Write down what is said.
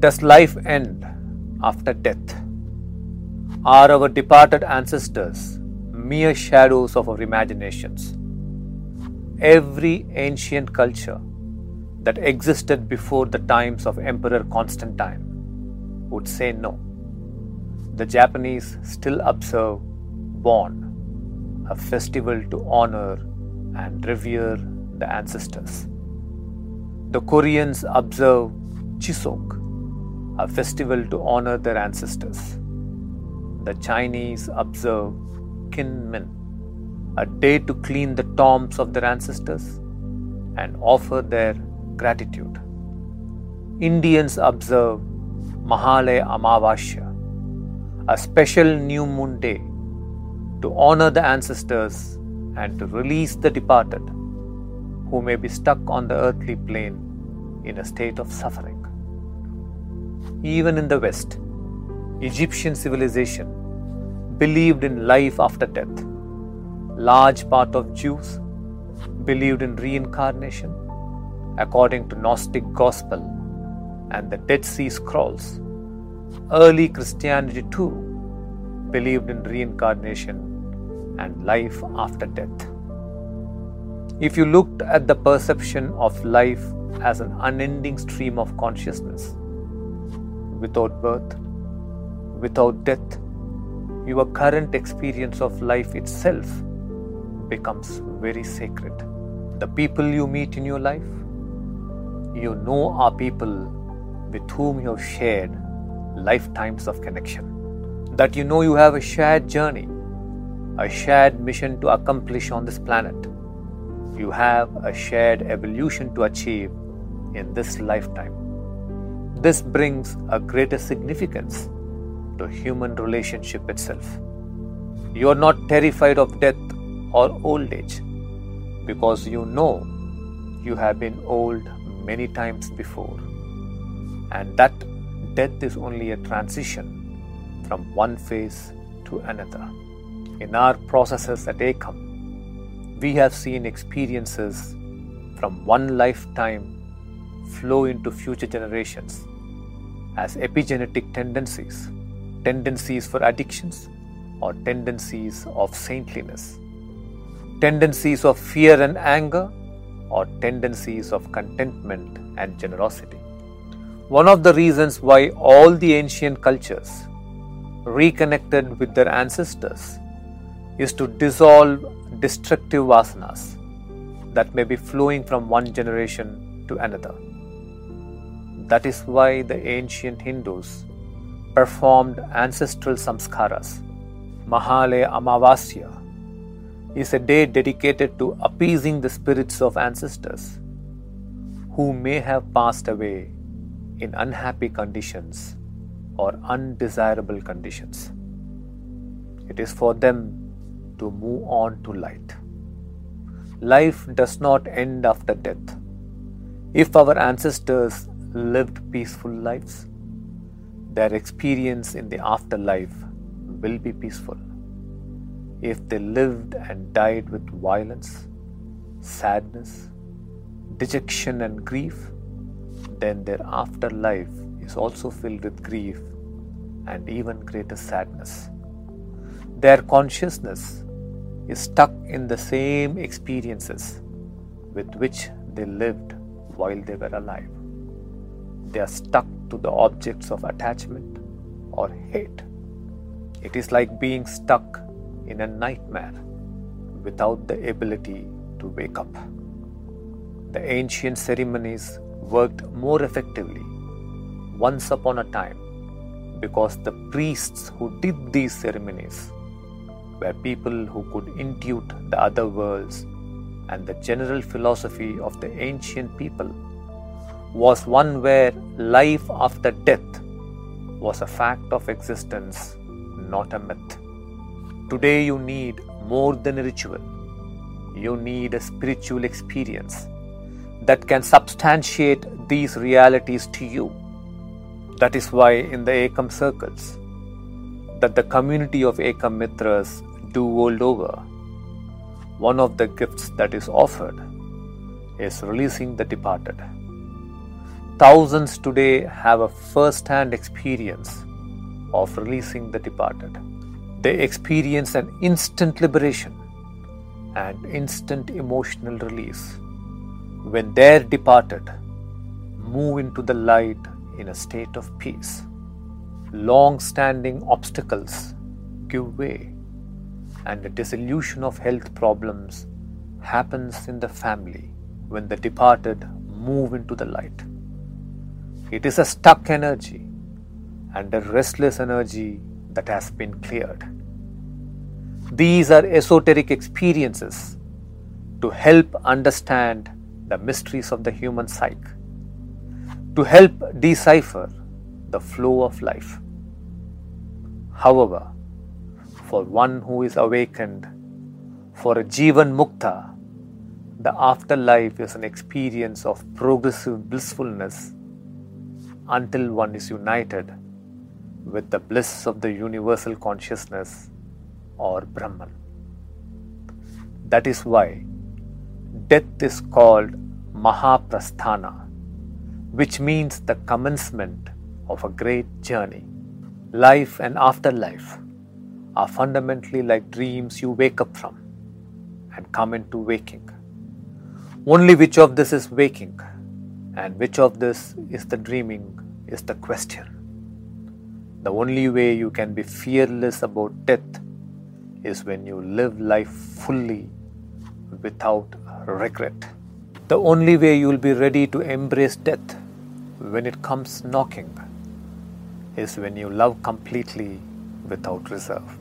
Does life end after death? Are our departed ancestors mere shadows of our imaginations? Every ancient culture that existed before the times of Emperor Constantine would say no. The Japanese still observe Bon, a festival to honor and revere the ancestors. The Koreans observe Chuseok, a festival to honor their ancestors. The Chinese observe Qingming, a day to clean the tombs of their ancestors and offer their gratitude. Indians observe Mahalaya Amavasya, a special new moon day to honor the ancestors and to release the departed who may be stuck on the earthly plane in a state of suffering. Even in the West, Egyptian civilization believed in life after death. Large part of Jews believed in reincarnation according to Gnostic gospel and the Dead Sea Scrolls. Early Christianity too believed in reincarnation and life after death. If you looked at the perception of life as an unending stream of consciousness, without birth, without death, your current experience of life itself becomes very sacred. The people you meet in your life, you know are people with whom you have shared lifetimes of connection. That you know you have a shared journey, a shared mission to accomplish on this planet. You have a shared evolution to achieve in this lifetime. This brings a greater significance to human relationship itself. You are not terrified of death or old age because you know you have been old many times before and that death is only a transition from one phase to another. In our processes at Ekam, we have seen experiences from one lifetime flow into future generations as epigenetic tendencies, tendencies for addictions, or tendencies of saintliness, tendencies of fear and anger, or tendencies of contentment and generosity. One of the reasons why all the ancient cultures reconnected with their ancestors is to dissolve destructive vasanas that may be flowing from one generation to another. That is why the ancient Hindus performed ancestral samskaras. Mahalaya Amavasya is a day dedicated to appeasing the spirits of ancestors who may have passed away in unhappy conditions or undesirable conditions. It is for them to move on to light. Life does not end after death. If our ancestors lived peaceful lives, their experience in the afterlife will be peaceful. If they lived and died with violence, sadness, dejection, and grief, then their afterlife is also filled with grief and even greater sadness. Their consciousness is stuck in the same experiences with which they lived while they were alive. They are stuck to the objects of attachment or hate. It is like being stuck in a nightmare without the ability to wake up. The ancient ceremonies worked more effectively once upon a time because the priests who did these ceremonies were people who could intuit the other worlds, and the general philosophy of the ancient people was one where life after death was a fact of existence, not a myth. Today, you need more than a ritual, you need a spiritual experience that can substantiate these realities to you. That is why, in the Ekam circles, that the community of Ekam Mitras do world over, one of the gifts that is offered is releasing the departed. Thousands today have a first hand experience of releasing the departed. They experience an instant liberation and instant emotional release when their departed move into the light in a state of peace. Long standing obstacles give way, and the dissolution of health problems happens in the family when the departed move into the light. It is a stuck energy and a restless energy that has been cleared. These are esoteric experiences to help understand the mysteries of the human psyche, to help decipher the flow of life. However, for one who is awakened, for a Jivan Mukta, the afterlife is an experience of progressive blissfulness until one is united with the bliss of the universal consciousness or Brahman. That is why death is called Mahaprasthana, which means the commencement of a great journey. Life and afterlife are fundamentally like dreams you wake up from and come into waking. Only which of this is waking and which of this is the dreaming is the question. The only way you can be fearless about death is when you live life fully without regret. The only way you will be ready to embrace death when it comes knocking is when you love completely without reserve.